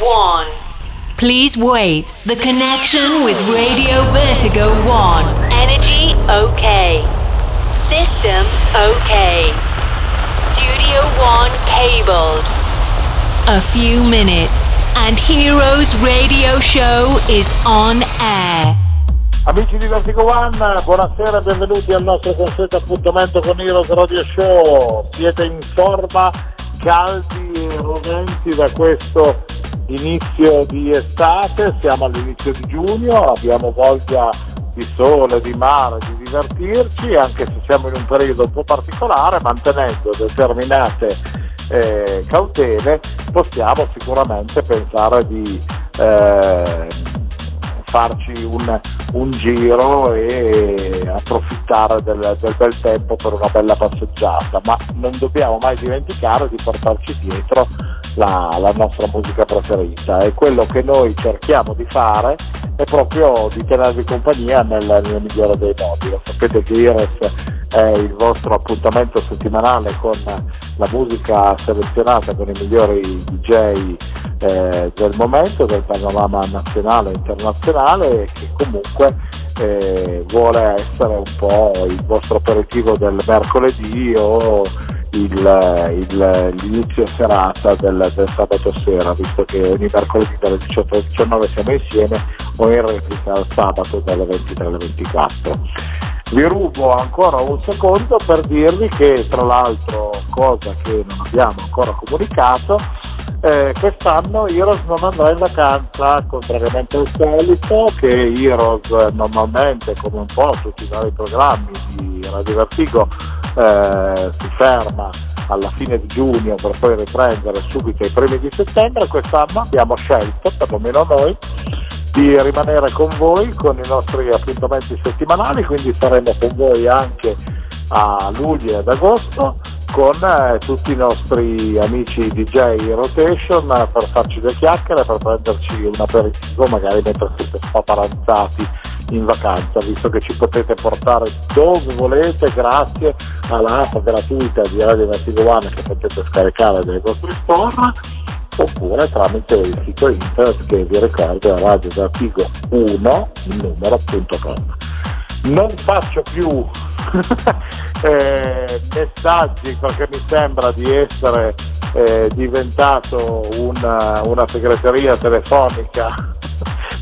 1. Please wait. The connection with Radio Vertigo 1. Energy okay. System okay. Studio 1 cabled. A few minutes and Heroes Radio Show is on air. Amici di Vertigo One, buonasera e benvenuti al nostro consueto appuntamento con Heroes Radio Show. Siete in forma, caldi e roventi da questo inizio di estate, siamo all'inizio di giugno, abbiamo voglia di sole, di mare, di divertirci, anche se siamo in un periodo un po' particolare, mantenendo determinate eh, cautele, possiamo sicuramente pensare di eh, farci un, un, giro e approfittare del, del, bel tempo per una bella passeggiata, ma non dobbiamo mai dimenticare di portarci dietro la, la nostra musica preferita e quello che noi cerchiamo di fare è proprio di tenervi compagnia nel, nel migliore dei modi. Lo sapete che Iris è il vostro appuntamento settimanale con la musica selezionata con i migliori DJ eh, del momento, del panorama nazionale e internazionale che comunque eh, vuole essere un po' il vostro aperitivo del mercoledì o il, il, l'inizio serata del, del, sabato sera, visto che ogni mercoledì dalle 18 alle 19 siamo insieme o in replica al sabato dalle 23 alle 24. Vi rubo ancora un secondo per dirvi che tra l'altro, cosa che non abbiamo ancora comunicato, eh, quest'anno Heroes non andrà in vacanza, contrariamente al solito, che Heroes normalmente, come un po' tutti i vari programmi di Radio Vertigo, eh, si ferma alla fine di giugno per poi riprendere subito ai primi di settembre, quest'anno abbiamo scelto, perlomeno noi, di rimanere con voi con i nostri appuntamenti settimanali, quindi saremo con voi anche a luglio e ad agosto con eh, tutti i nostri amici DJ rotation per farci due chiacchiere, per prenderci un aperitivo magari mentre siete spaparanzati in vacanza, visto che ci potete portare dove volete grazie all'app gratuita di Radio Vertigo One che potete scaricare dai vostri store oppure tramite il sito internet che vi ricordo è radiovertigo1 il numero.com. Non faccio più eh, messaggi perché mi sembra di essere eh, diventato una, una segreteria telefonica.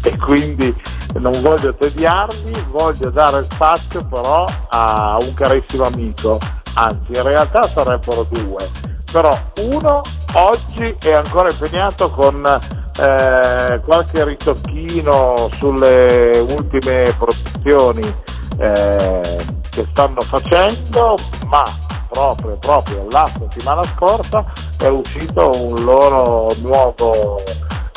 E quindi non voglio tediarvi, voglio dare spazio però a un carissimo amico, anzi in realtà sarebbero due, però uno oggi è ancora impegnato con eh, qualche ritocchino sulle ultime produzioni eh, che stanno facendo, ma proprio, proprio la settimana scorsa è uscito un loro nuovo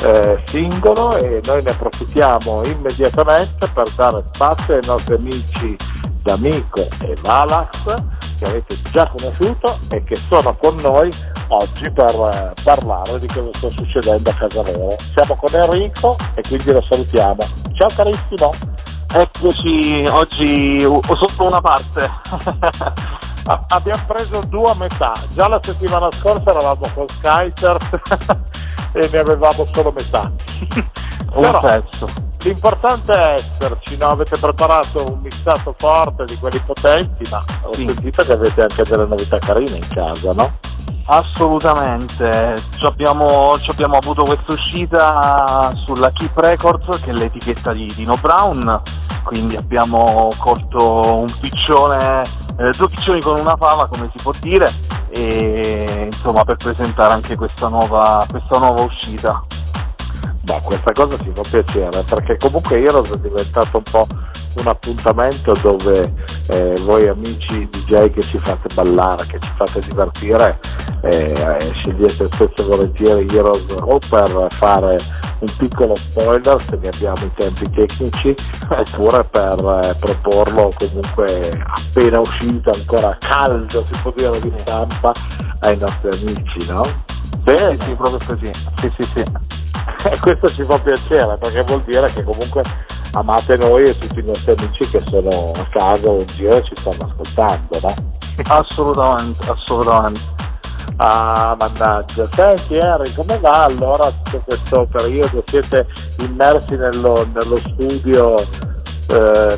eh, singolo e noi ne approfittiamo immediatamente per dare spazio ai nostri amici D'Amico e Valax che avete già conosciuto e che sono con noi oggi per eh, parlare di cosa sta succedendo a casa loro. Siamo con Enrico e quindi lo salutiamo. Ciao carissimo! Eccoci oggi sotto una parte. Abbiamo preso due a metà, già la settimana scorsa eravamo con Skyter e ne avevamo solo metà. Un Però, pezzo. L'importante è esserci, no? avete preparato un mixato forte di quelli potenti, ma ho sì. sentito che avete anche delle novità carine in casa, no? Assolutamente, ci abbiamo, ci abbiamo avuto questa uscita sulla Keep Records che è l'etichetta di Dino Brown, quindi abbiamo colto un piccione, eh, due piccioni con una fava come si può dire e insomma per presentare anche questa nuova, questa nuova uscita. Beh, questa cosa ci fa piacere perché comunque Heroes è diventato un po' un appuntamento dove eh, voi amici DJ che ci fate ballare, che ci fate divertire, eh, scegliete spesso e volentieri Heroes o per fare un piccolo spoiler se ne abbiamo i tempi tecnici oppure per eh, proporlo comunque appena uscito, ancora caldo si può dire di stampa ai nostri amici, no? Bene, sì, proprio così. Sì, sì, sì. E questo ci fa piacere perché vuol dire che comunque amate noi e tutti i nostri amici che sono a casa o in giro e ci stanno ascoltando, no? Assolutamente, assolutamente. Ah, mannaggia. Senti Henry, come va allora tutto questo periodo? Siete immersi nello, nello studio eh,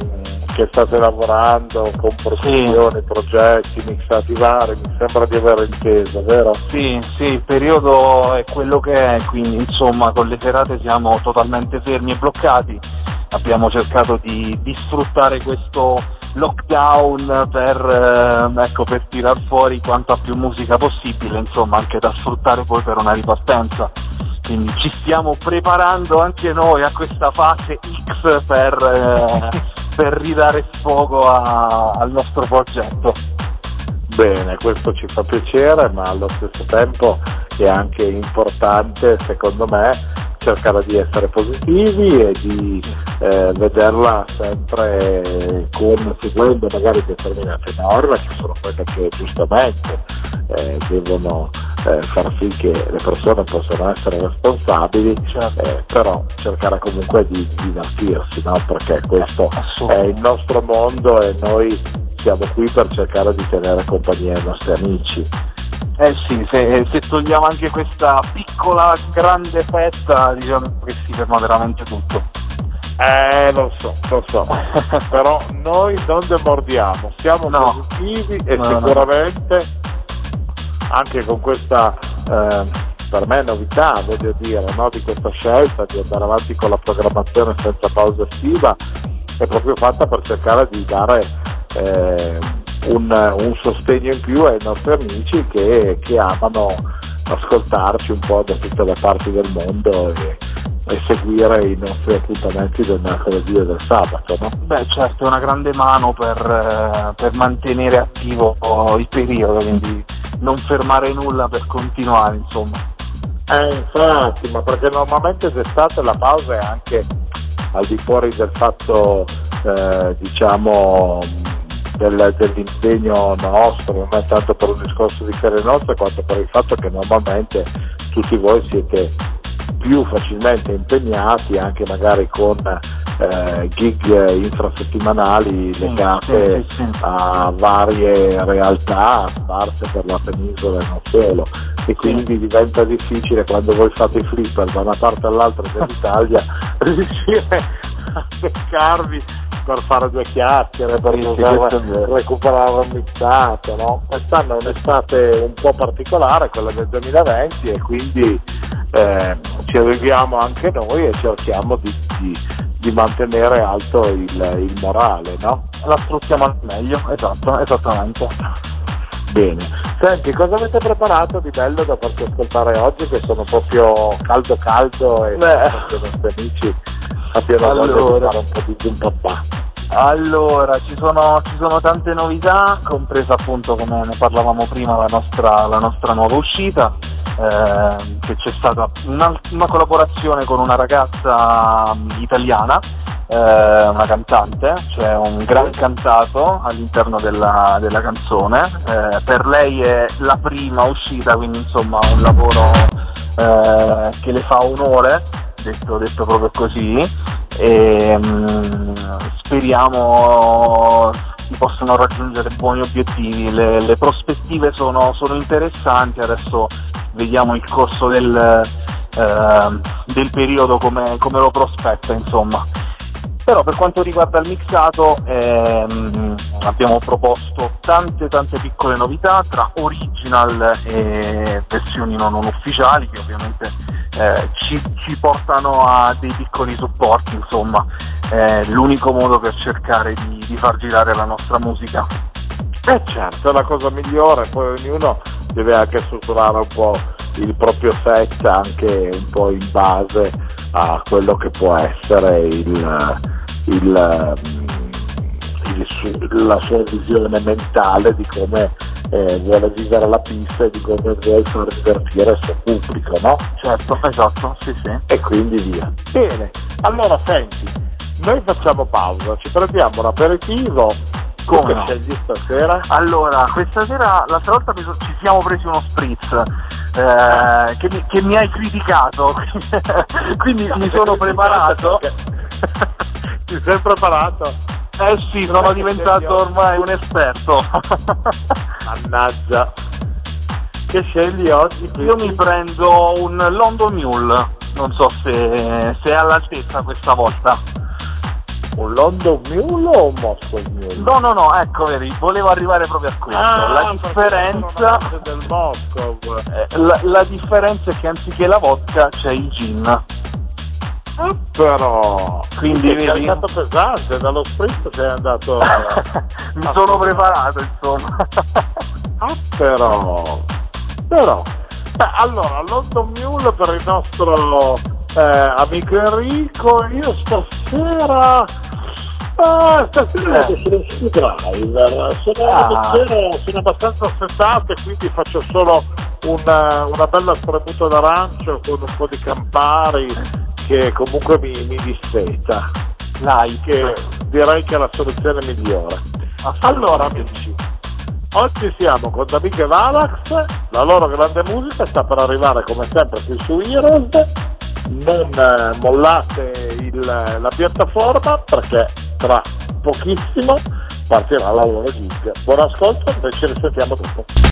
che state lavorando con produzioni, sì. progetti, mixati vari, mi sembra di aver inteso, vero? Sì, sì, il periodo è quello che è, quindi insomma con le serate siamo totalmente fermi e bloccati. Abbiamo cercato di, di sfruttare questo lockdown per, eh, ecco, per tirar fuori quanta più musica possibile, insomma anche da sfruttare poi per una ripartenza. Quindi ci stiamo preparando anche noi a questa fase X per, eh, per ridare sfogo a, al nostro progetto. Bene, questo ci fa piacere, ma allo stesso tempo è anche importante, secondo me, cercare di essere positivi e di eh, vederla sempre con, seguendo magari determinate norme che sono quelle che giustamente eh, devono eh, far sì che le persone possano essere responsabili, certo. eh, però cercare comunque di divertirsi, no? perché questo è il nostro mondo e noi siamo qui per cercare di tenere compagnia ai nostri amici. Eh sì, se, se, togliamo anche questa piccola grande fetta diciamo che si ferma veramente tutto. Eh lo so, lo so, però noi non demordiamo, siamo no. positivi e no, sicuramente no. Anche con questa eh, per me novità, voglio dire, no, di questa scelta di andare avanti con la programmazione senza pausa estiva è proprio fatta per cercare di dare eh, un, un, sostegno in più ai nostri amici che, che, amano ascoltarci un po' da tutte le parti del mondo e, e seguire i nostri appuntamenti del mercoledì e del sabato. No? Beh certo, è una grande mano per, eh, per mantenere attivo il periodo, quindi non fermare nulla per continuare insomma. Eh, infatti, ma perché normalmente d'estate la pausa è anche al di fuori del fatto eh, diciamo del, dell'impegno nostro, non è tanto per un discorso di ferie nostre quanto per il fatto che normalmente tutti voi siete più facilmente impegnati anche magari con eh, gig infrasettimanali legate sì, sì, sì, a varie realtà sparse per la penisola e non solo e quindi diventa difficile quando voi fate i flipper da una parte all'altra dell'Italia riuscire a beccarvi per fare due chiacchiere, per poter recuperare un mixato. No? Quest'anno è un'estate un po' particolare, quella del 2020, e quindi eh, ci arriviamo anche noi e cerchiamo di, di, di mantenere alto il, il morale. No? La sfruttiamo al meglio, esatto, esattamente. Bene, senti, cosa avete preparato di bello da farci ascoltare oggi che sono proprio caldo caldo e i nostri amici abbiamo allora, voglia fare un po' di zoom papà. Allora, ci sono, ci sono, tante novità, compresa appunto come ne parlavamo prima la nostra, la nostra nuova uscita, eh, che c'è stata una, una, collaborazione con una ragazza um, italiana, eh, una cantante, cioè un gran cantato all'interno della, della canzone. Eh, per lei è la prima uscita, quindi insomma un lavoro eh, che le fa onore, detto, detto proprio così e um, speriamo si possano raggiungere buoni obiettivi, le, le prospettive sono, sono, interessanti, adesso vediamo il corso del, uh, del periodo come, come, lo prospetta insomma. Però per quanto riguarda il mixato ehm, abbiamo proposto tante tante piccole novità tra original e versioni non, non ufficiali che ovviamente eh, ci, ci, portano a dei piccoli supporti, insomma, è l'unico modo per cercare di, di far girare la nostra musica. Eh certo, è la cosa migliore, poi ognuno deve anche strutturare un po' il proprio set anche un po' in base a quello che può essere il, il, il, la sua visione mentale di come eh, vuole vivere la pista e di come vuole far divertire il suo pubblico, no? Certo, esatto, sì sì. E quindi via. Bene, allora senti, noi facciamo pausa, ci prendiamo un aperitivo. Come no? scegli stasera? Allora, questa sera, l'altra volta ci siamo presi uno spritz eh, che, mi, che, mi, hai criticato, quindi mi sono preparato. Ti sei preparato? Eh sì, sono diventato ormai un esperto. Mannaggia. che scegli oggi? Io mi prendo un London Mule, non so se, se è all'altezza questa volta. Un London Mule o un Moscow Mule? No, no, no, ecco, vedi, volevo arrivare proprio a questo. Ah, la differenza del Moscow. Eh, la, la, differenza è che anziché la vodka c'è il gin. Ah, però quindi è stato pesante dallo sprint sei andato mi sono preparato insomma ah però però allora London Mule per il nostro eh, amico Enrico io stasera Ah, stasera eh. sono su driver, sono, ah. sono abbastanza assentato e quindi faccio solo una, una bella spremuta d'arancio con un po' di campari che comunque mi, mi disseta. Dai, che direi che è la soluzione migliore. Allora amici, oggi siamo con David e Valax, la loro grande musica sta per arrivare come sempre qui su Heroes, non eh, mollate il, la piattaforma perché tra pochissimo partirà la loro gig. Buon ascolto e ci risentiamo dopo.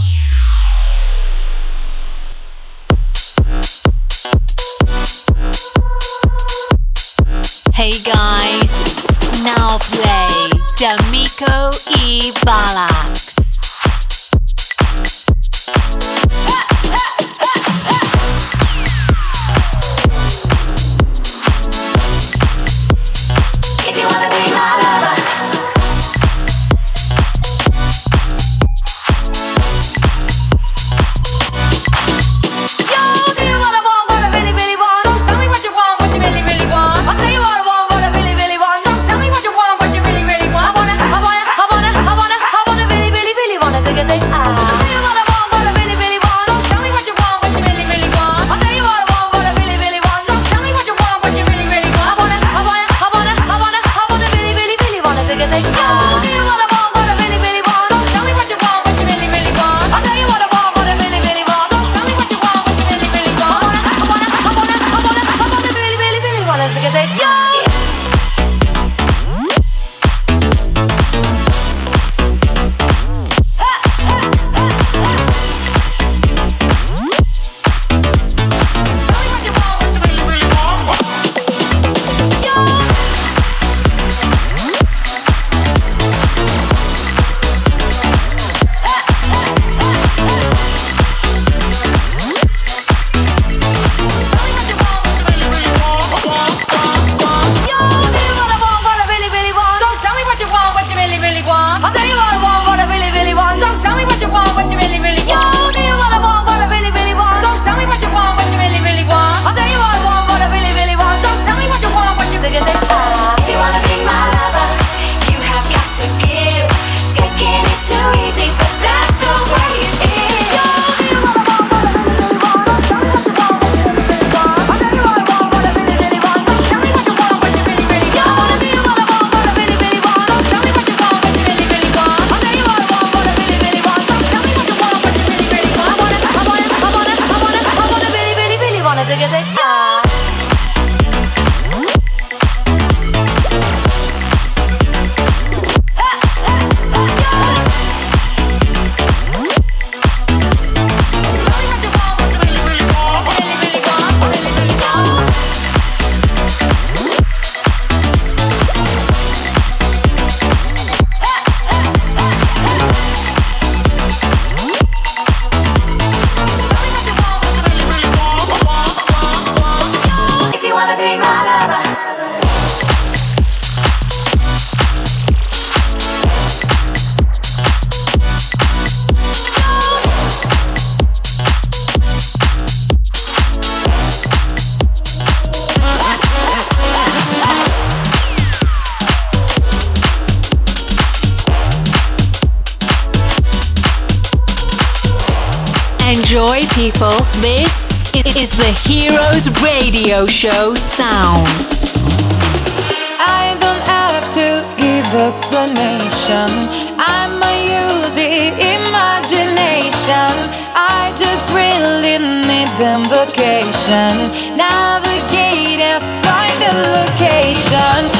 Hey guys, now play D'Amico e Balax. show sound. I don't have to give explanation. I'ma use the imagination. I just really need them vacation. Navigate and find a location.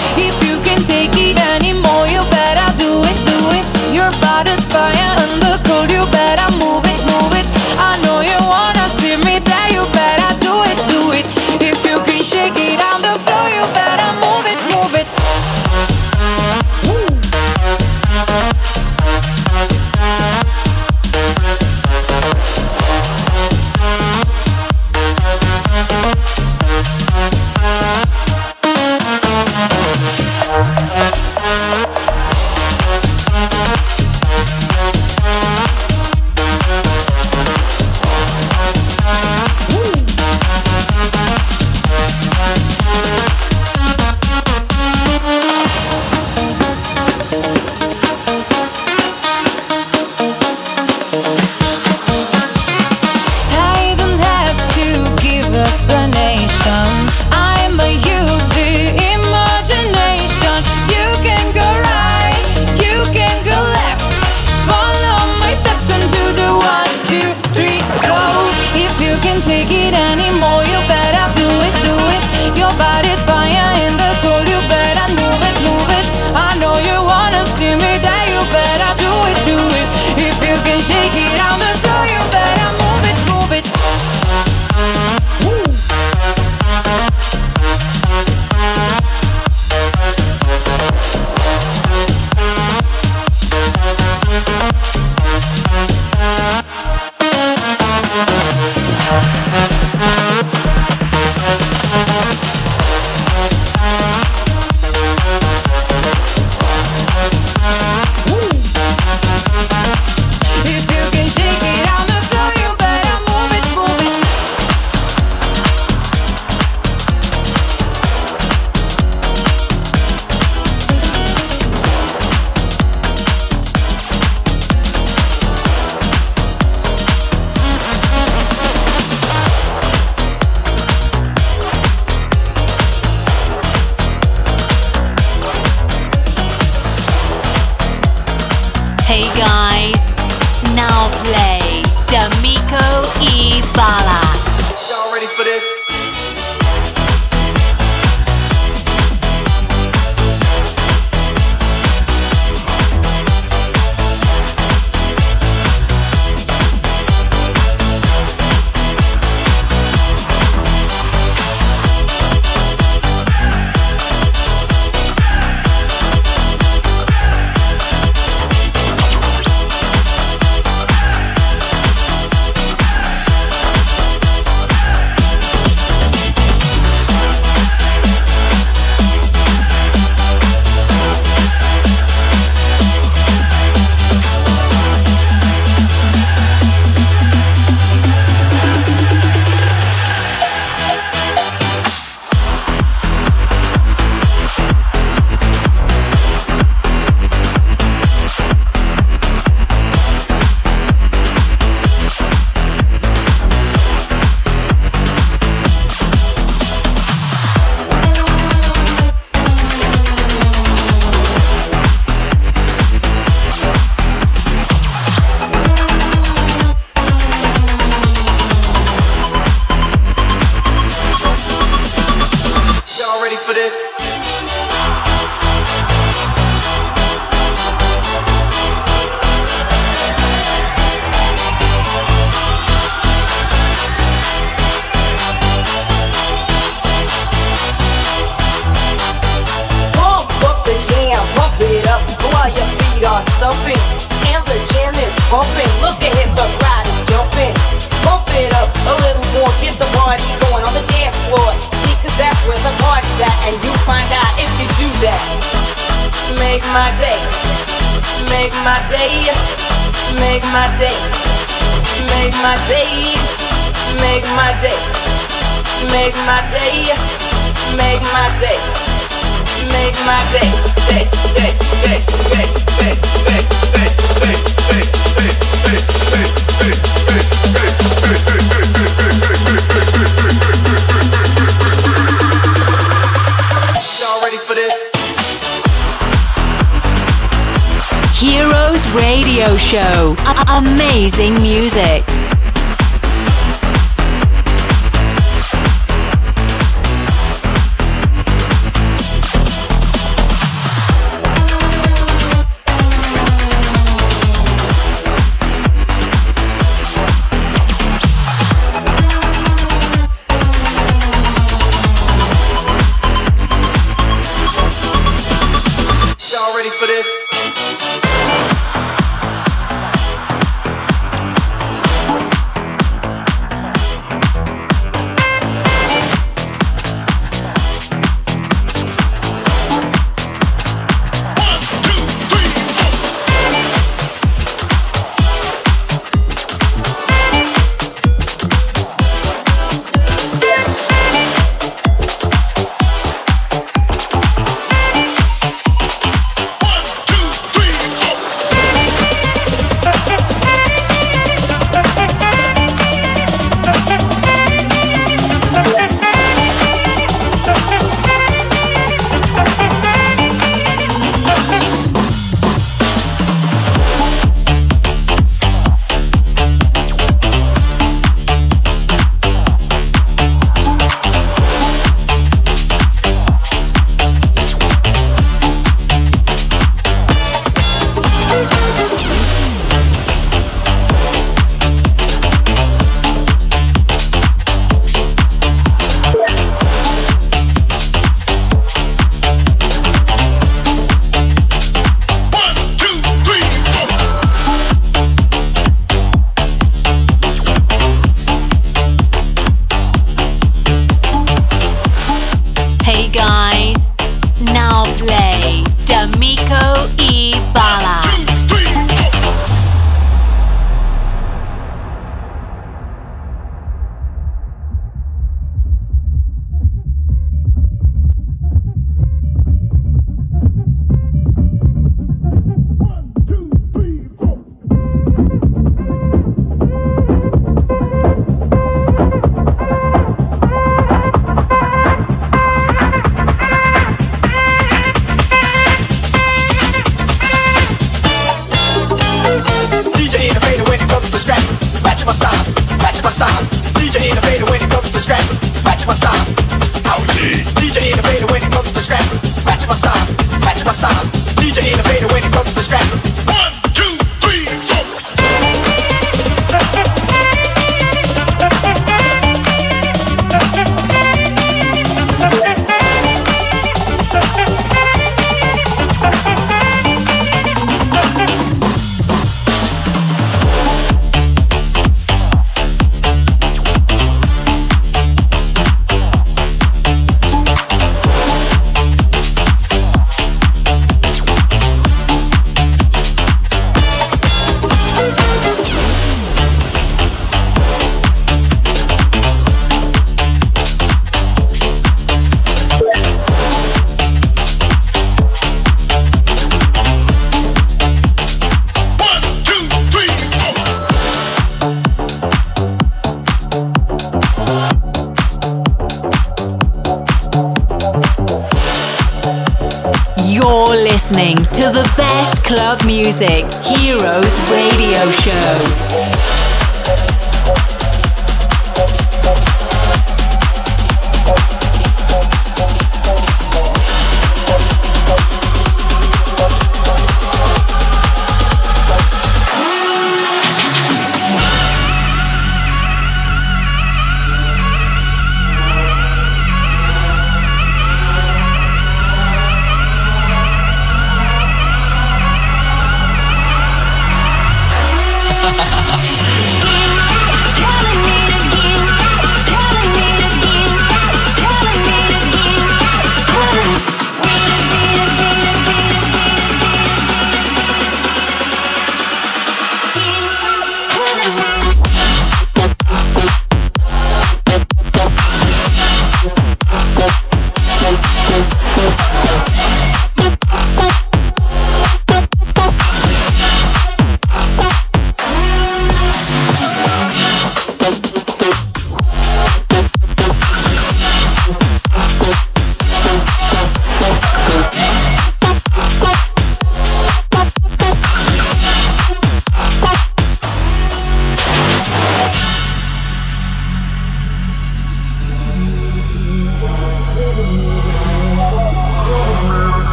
Club music, Heroes Radio Show.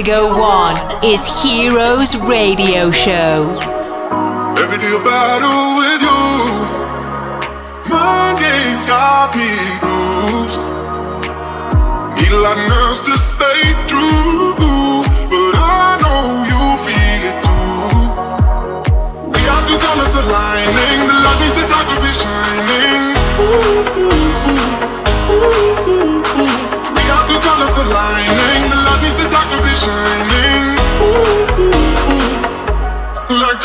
Vertigo One is Heroes Radio Show. Every day a battle with you. Got me bruised. Need a lot of nerves to stay true, but I know you feel it too. We are two colors aligning. The needs the to be shining. Ooh, ooh, ooh, stars aligning. The light needs the dark to be shining. Ooh, ooh, ooh. Like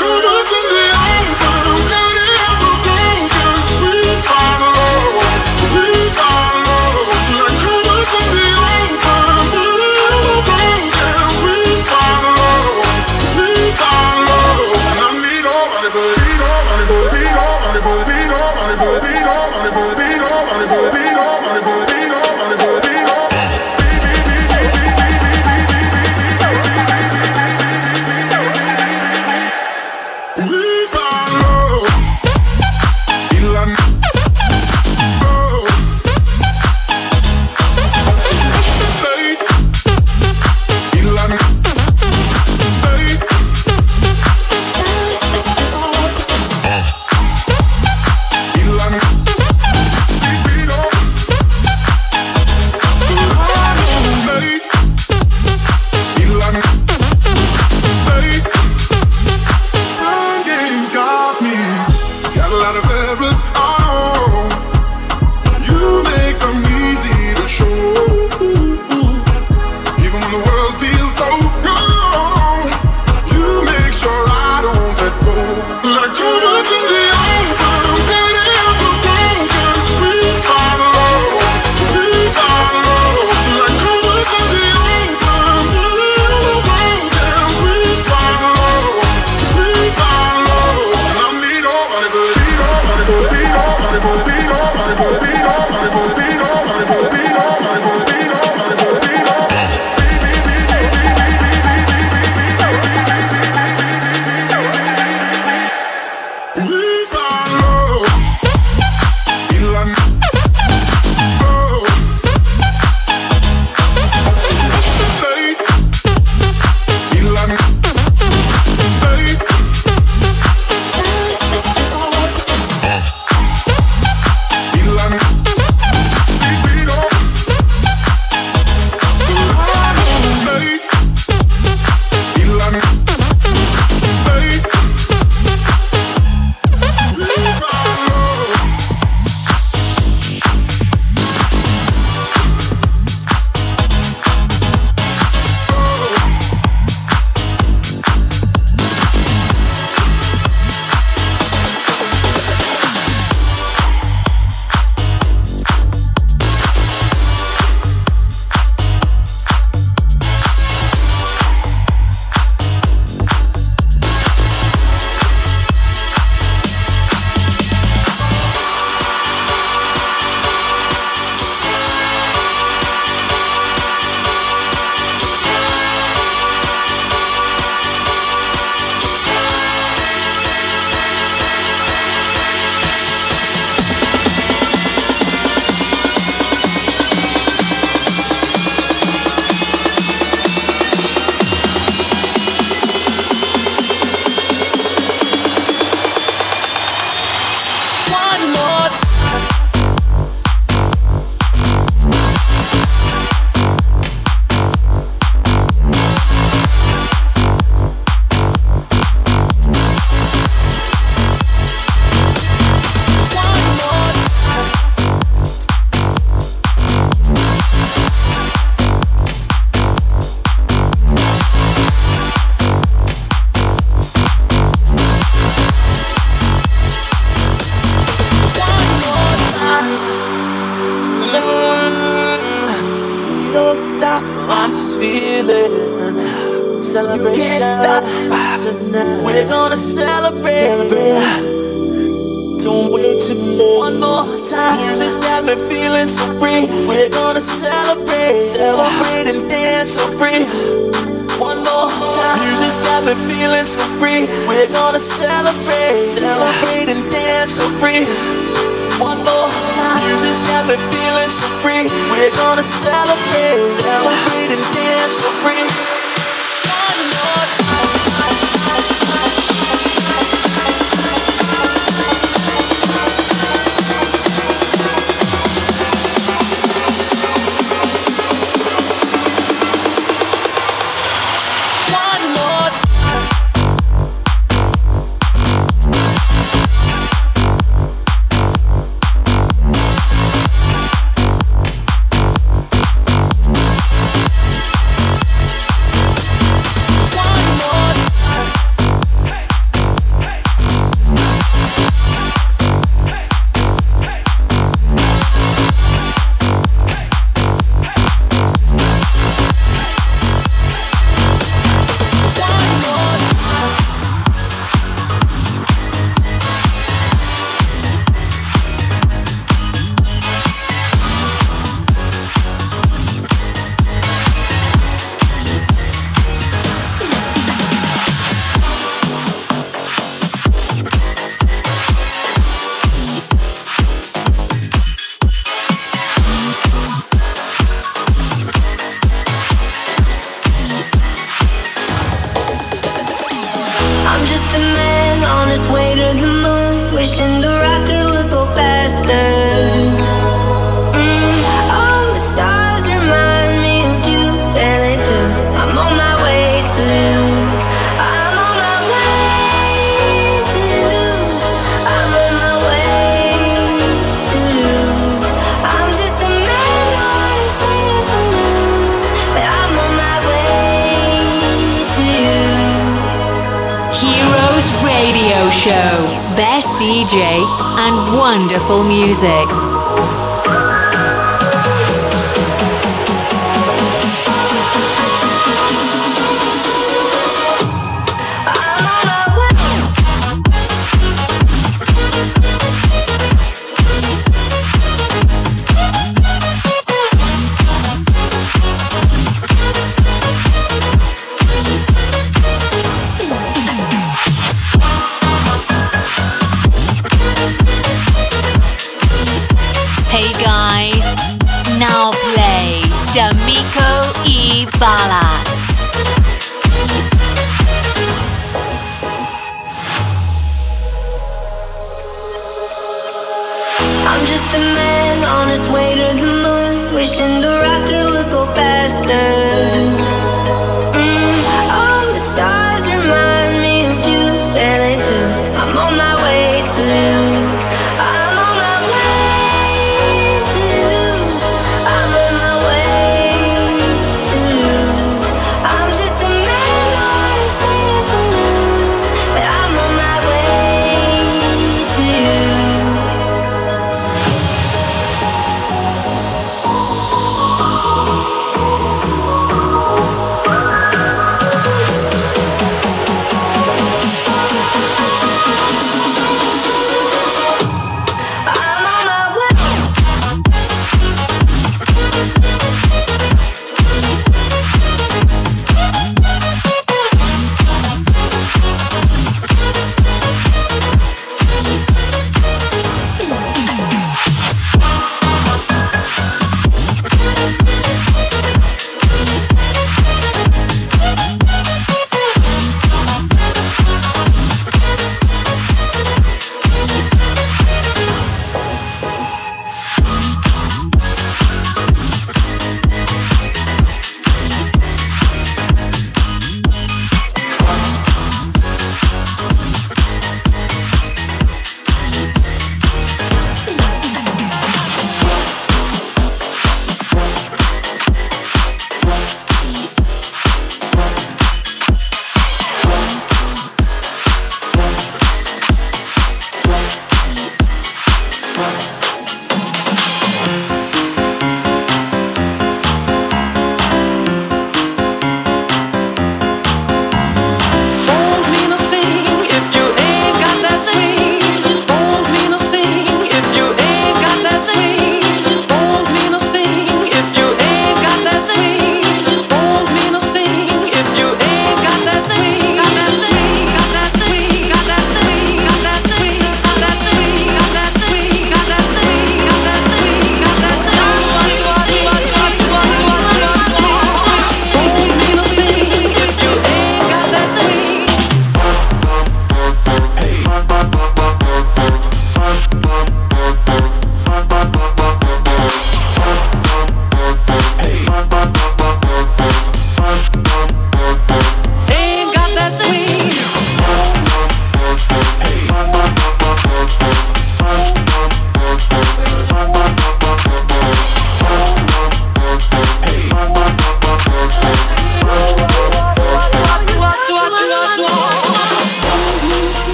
music.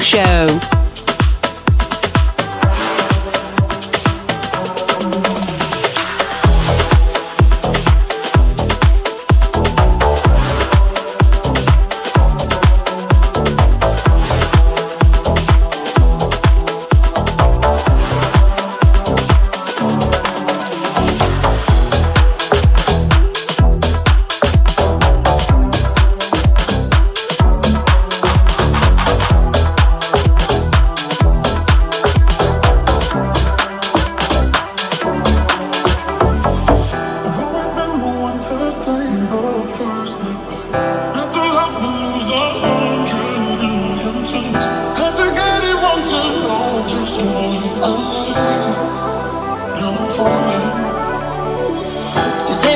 Show.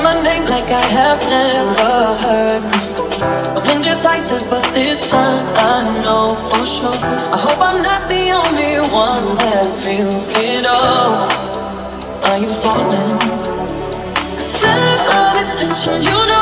my name like I have never heard before. Been decisive, but this time I know for sure. I hope I'm not the only one that feels it all. Are you falling? Center of attention, you know.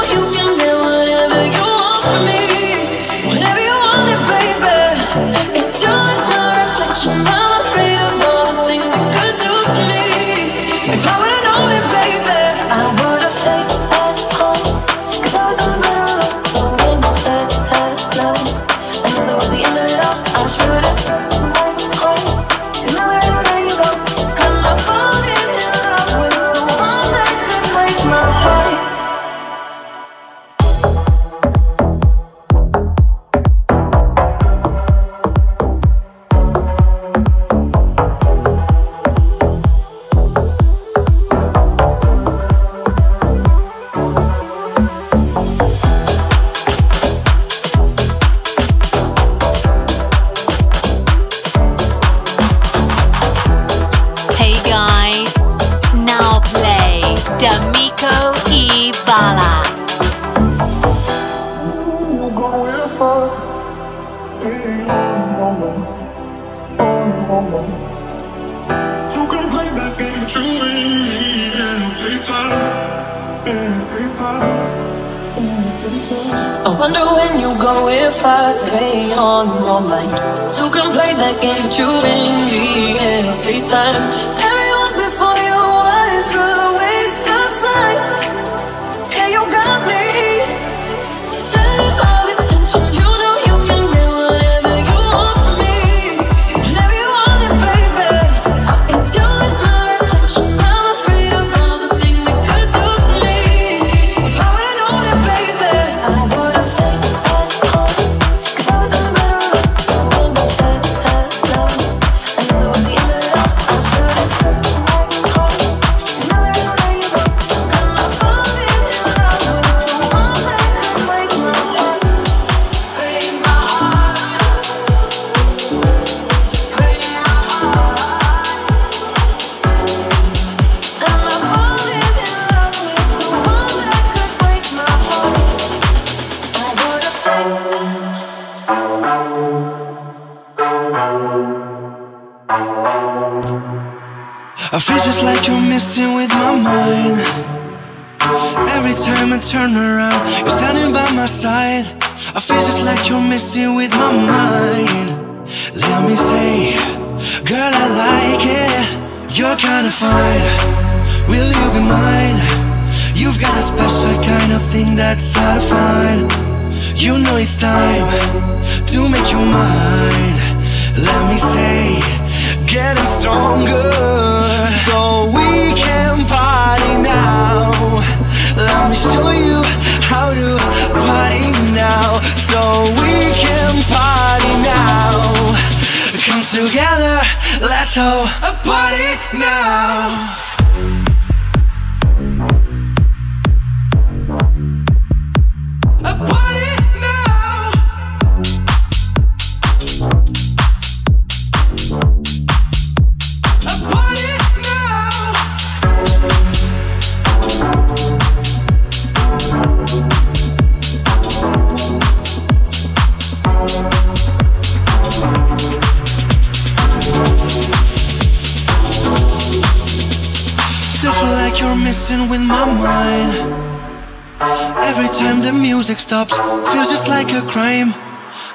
the music stops, feels just like a crime.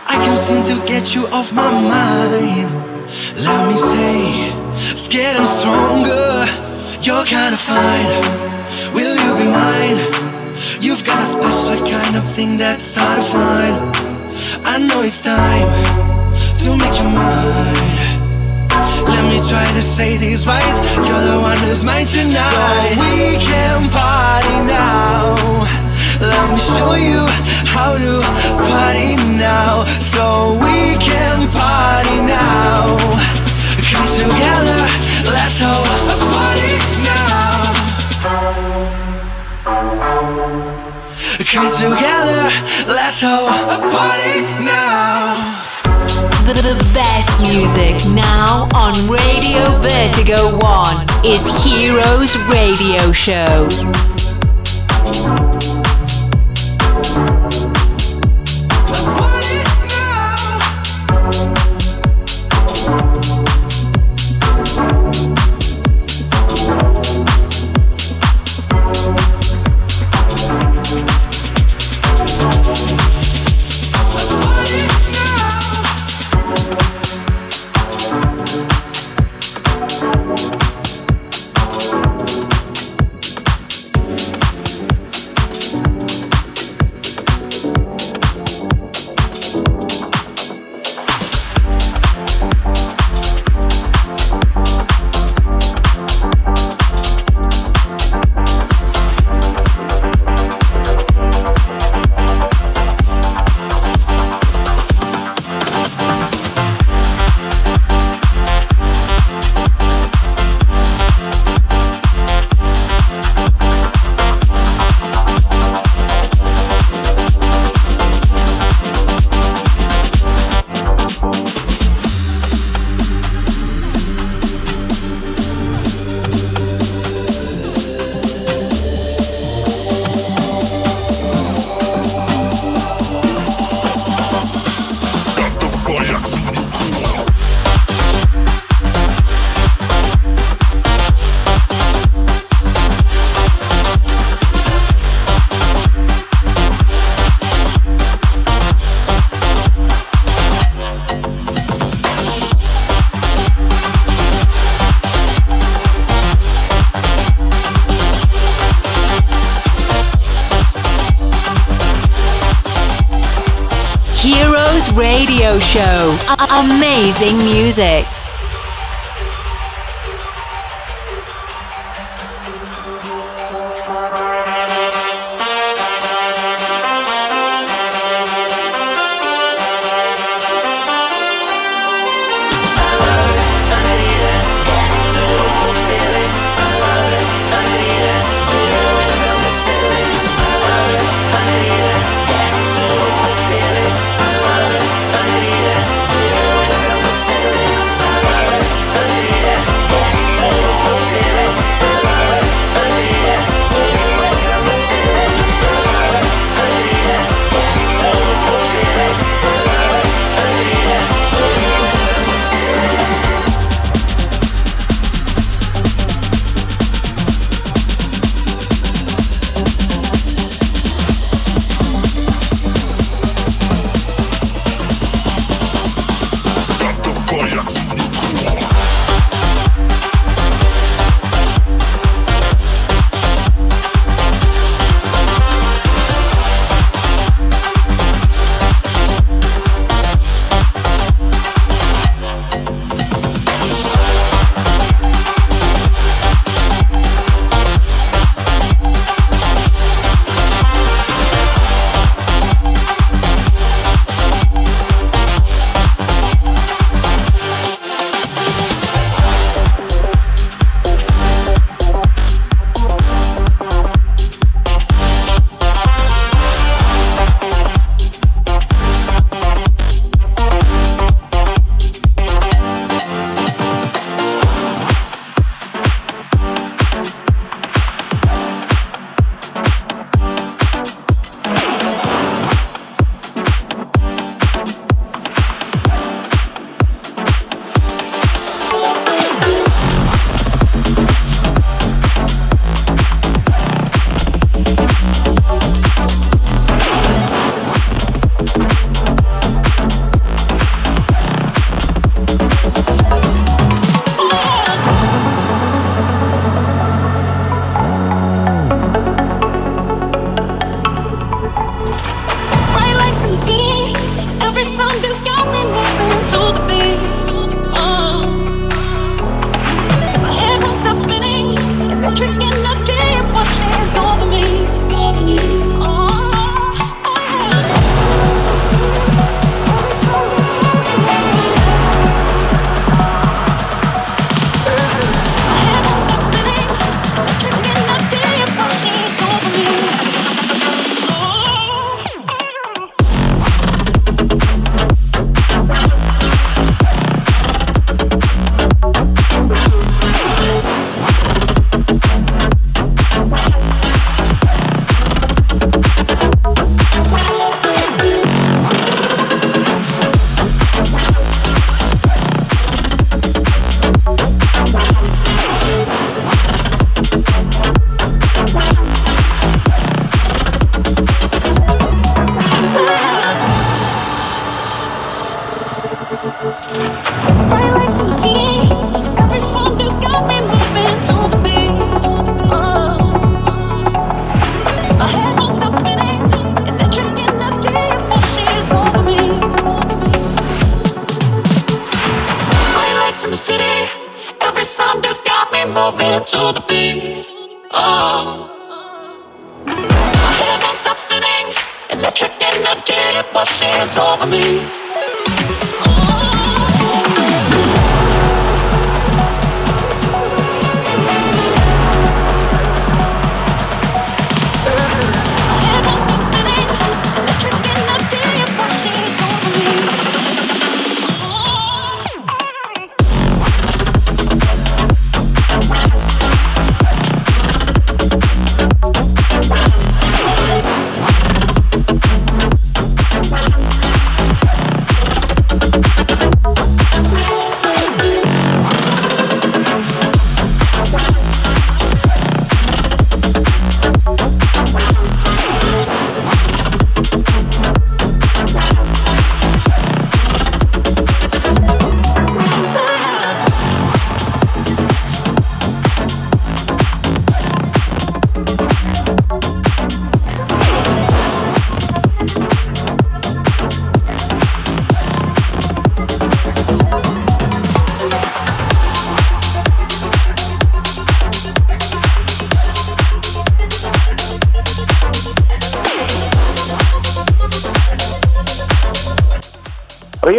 I can seem to get you off my mind. Let me say, it's getting stronger. You're kinda fine. Will you be mine? You've got a special kind of thing that's hard to find. I know it's time to make you mine. Let me try to say this right. You're the one who's mine tonight. So we can party now. Let me show you how to party now So we can party now. Come together, let's hold a party now. Come together, let's hold a party now. The best music now on Radio Vertigo 1 is Heroes Radio Show. Amazing music.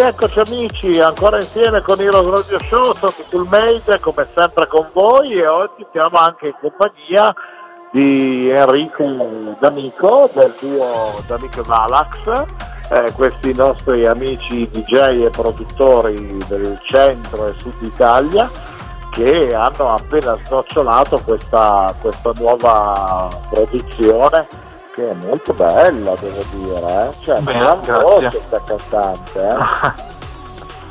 Rieccoci amici, ancora insieme con Heroes Radio Show, sono sul Made come sempre con voi e oggi siamo anche in compagnia di Enrico D'Amico del duo D'Amico Valax, eh, questi nostri amici DJ e produttori del centro e sud Italia che hanno appena snocciolato questa, questa nuova produzione che è molto bella devo dire, eh? cioè gran grazie. voce questa cantante. Eh?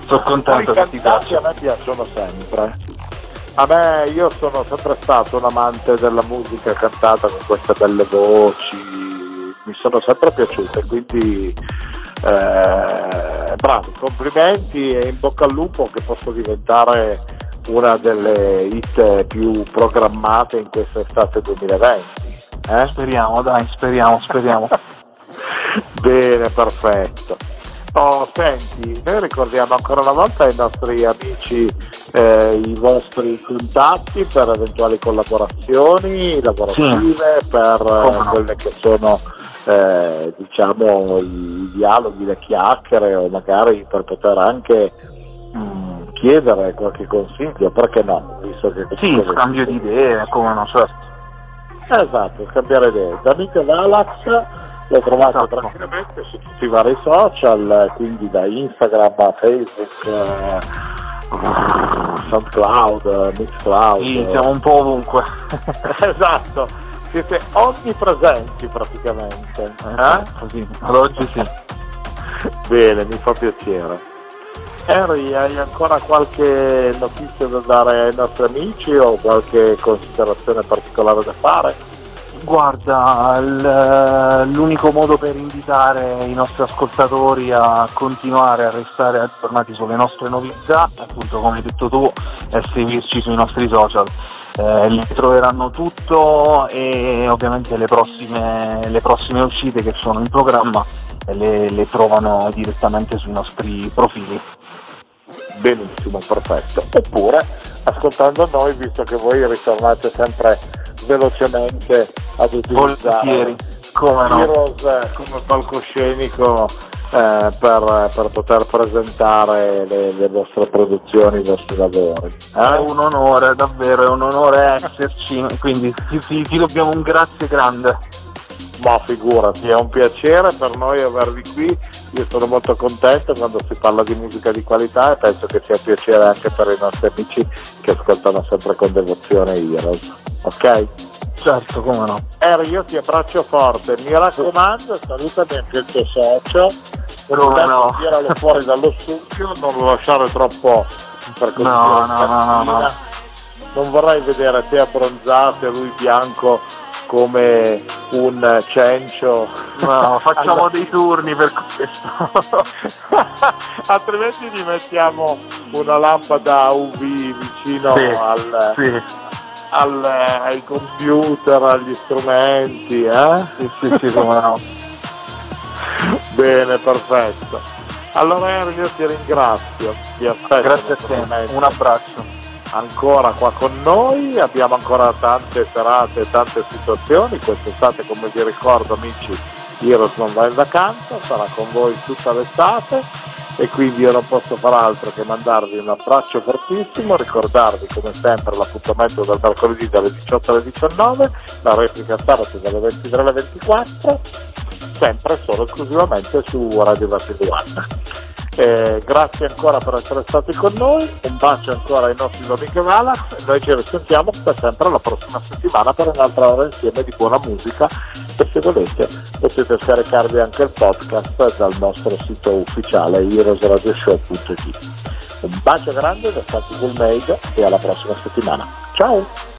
Sono contento che ti cantanti a me piacciono sempre. A me, io sono sempre stato un amante della musica cantata con queste belle voci, mi sono sempre piaciute, quindi eh, bravi, complimenti e in bocca al lupo che posso diventare una delle hit più programmate in questa estate 2020. Eh? Speriamo, dai, speriamo, speriamo. Bene, perfetto. Oh, senti, noi ricordiamo ancora una volta ai nostri amici eh, i vostri contatti per eventuali collaborazioni lavorative, per eh, quelle che sono eh, diciamo i dialoghi, le chiacchiere o magari per poter anche mm, chiedere qualche consiglio, perché no? Visto che Sì, scambio di idee, come no, certo. Esatto, scambiare idee. D'Amico Valax lo trovate Esatto. tranquillamente su tutti i vari social, quindi da Instagram a Facebook, eh, SoundCloud, Mixcloud. Sì, siamo un po' ovunque. esatto, siete onnipresenti praticamente. eh? Così, ad oggi sì. Bene, mi fa piacere. Henry, hai ancora qualche notizia da dare ai nostri amici o qualche considerazione particolare da fare? Guarda, l- l'unico modo per invitare i nostri ascoltatori a continuare a restare aggiornati sulle nostre novità, appunto come hai detto tu, è seguirci sui nostri social. Eh, lì troveranno tutto e ovviamente le prossime, le prossime uscite che sono in programma eh, le, le trovano direttamente sui nostri profili. Benissimo, perfetto. Oppure ascoltando noi, visto che voi ritornate sempre velocemente ad utilizzare come no. Heroes eh, come palcoscenico eh, per, per poter presentare le, le vostre produzioni, i vostri lavori. È eh? un onore, davvero, è un onore esserci, quindi ti- ti dobbiamo un grazie grande. Ma figurati, è un piacere per noi avervi qui. Io sono molto contento quando si parla di musica di qualità e penso che sia piacere anche per i nostri amici che ascoltano sempre con devozione Heroes. Ok? Certo, come no. Eri, io ti abbraccio forte, mi raccomando, salutami anche il tuo socio. Come no. tiralo fuori dallo studio, non lo lasciare troppo per così No, no, no, no, no. Non vorrei vedere te abbronzato e lui bianco come un cencio. No, facciamo Allora- dei turni per questo. altrimenti gli mettiamo una lampada UV vicino Sì, al, sì. al- ai computer, agli strumenti, eh? Sì, sì, sì, come no. Bene, perfetto. Allora Henry, io ti ringrazio, ti aspetto Grazie a te, un abbraccio. Ancora qua con noi, abbiamo ancora tante serate e tante situazioni, quest'estate come vi ricordo amici Heroes non va in vacanza, sarà con voi tutta l'estate. E quindi io non posso far altro che mandarvi un abbraccio fortissimo, ricordarvi come sempre l'appuntamento del mercoledì dalle 18 alle 19, la replica sabato dalle 23 alle 24, sempre solo esclusivamente su Radio One. Eh, grazie ancora per essere stati con noi, un bacio ancora ai nostri amici Valax noi ci risentiamo come sempre la prossima settimana per un'altra ora insieme di buona musica e se volete potete scaricarvi anche il podcast dal nostro sito ufficiale heroesradioshow.it Un bacio grande da Santi Gulmade e alla prossima settimana. Ciao!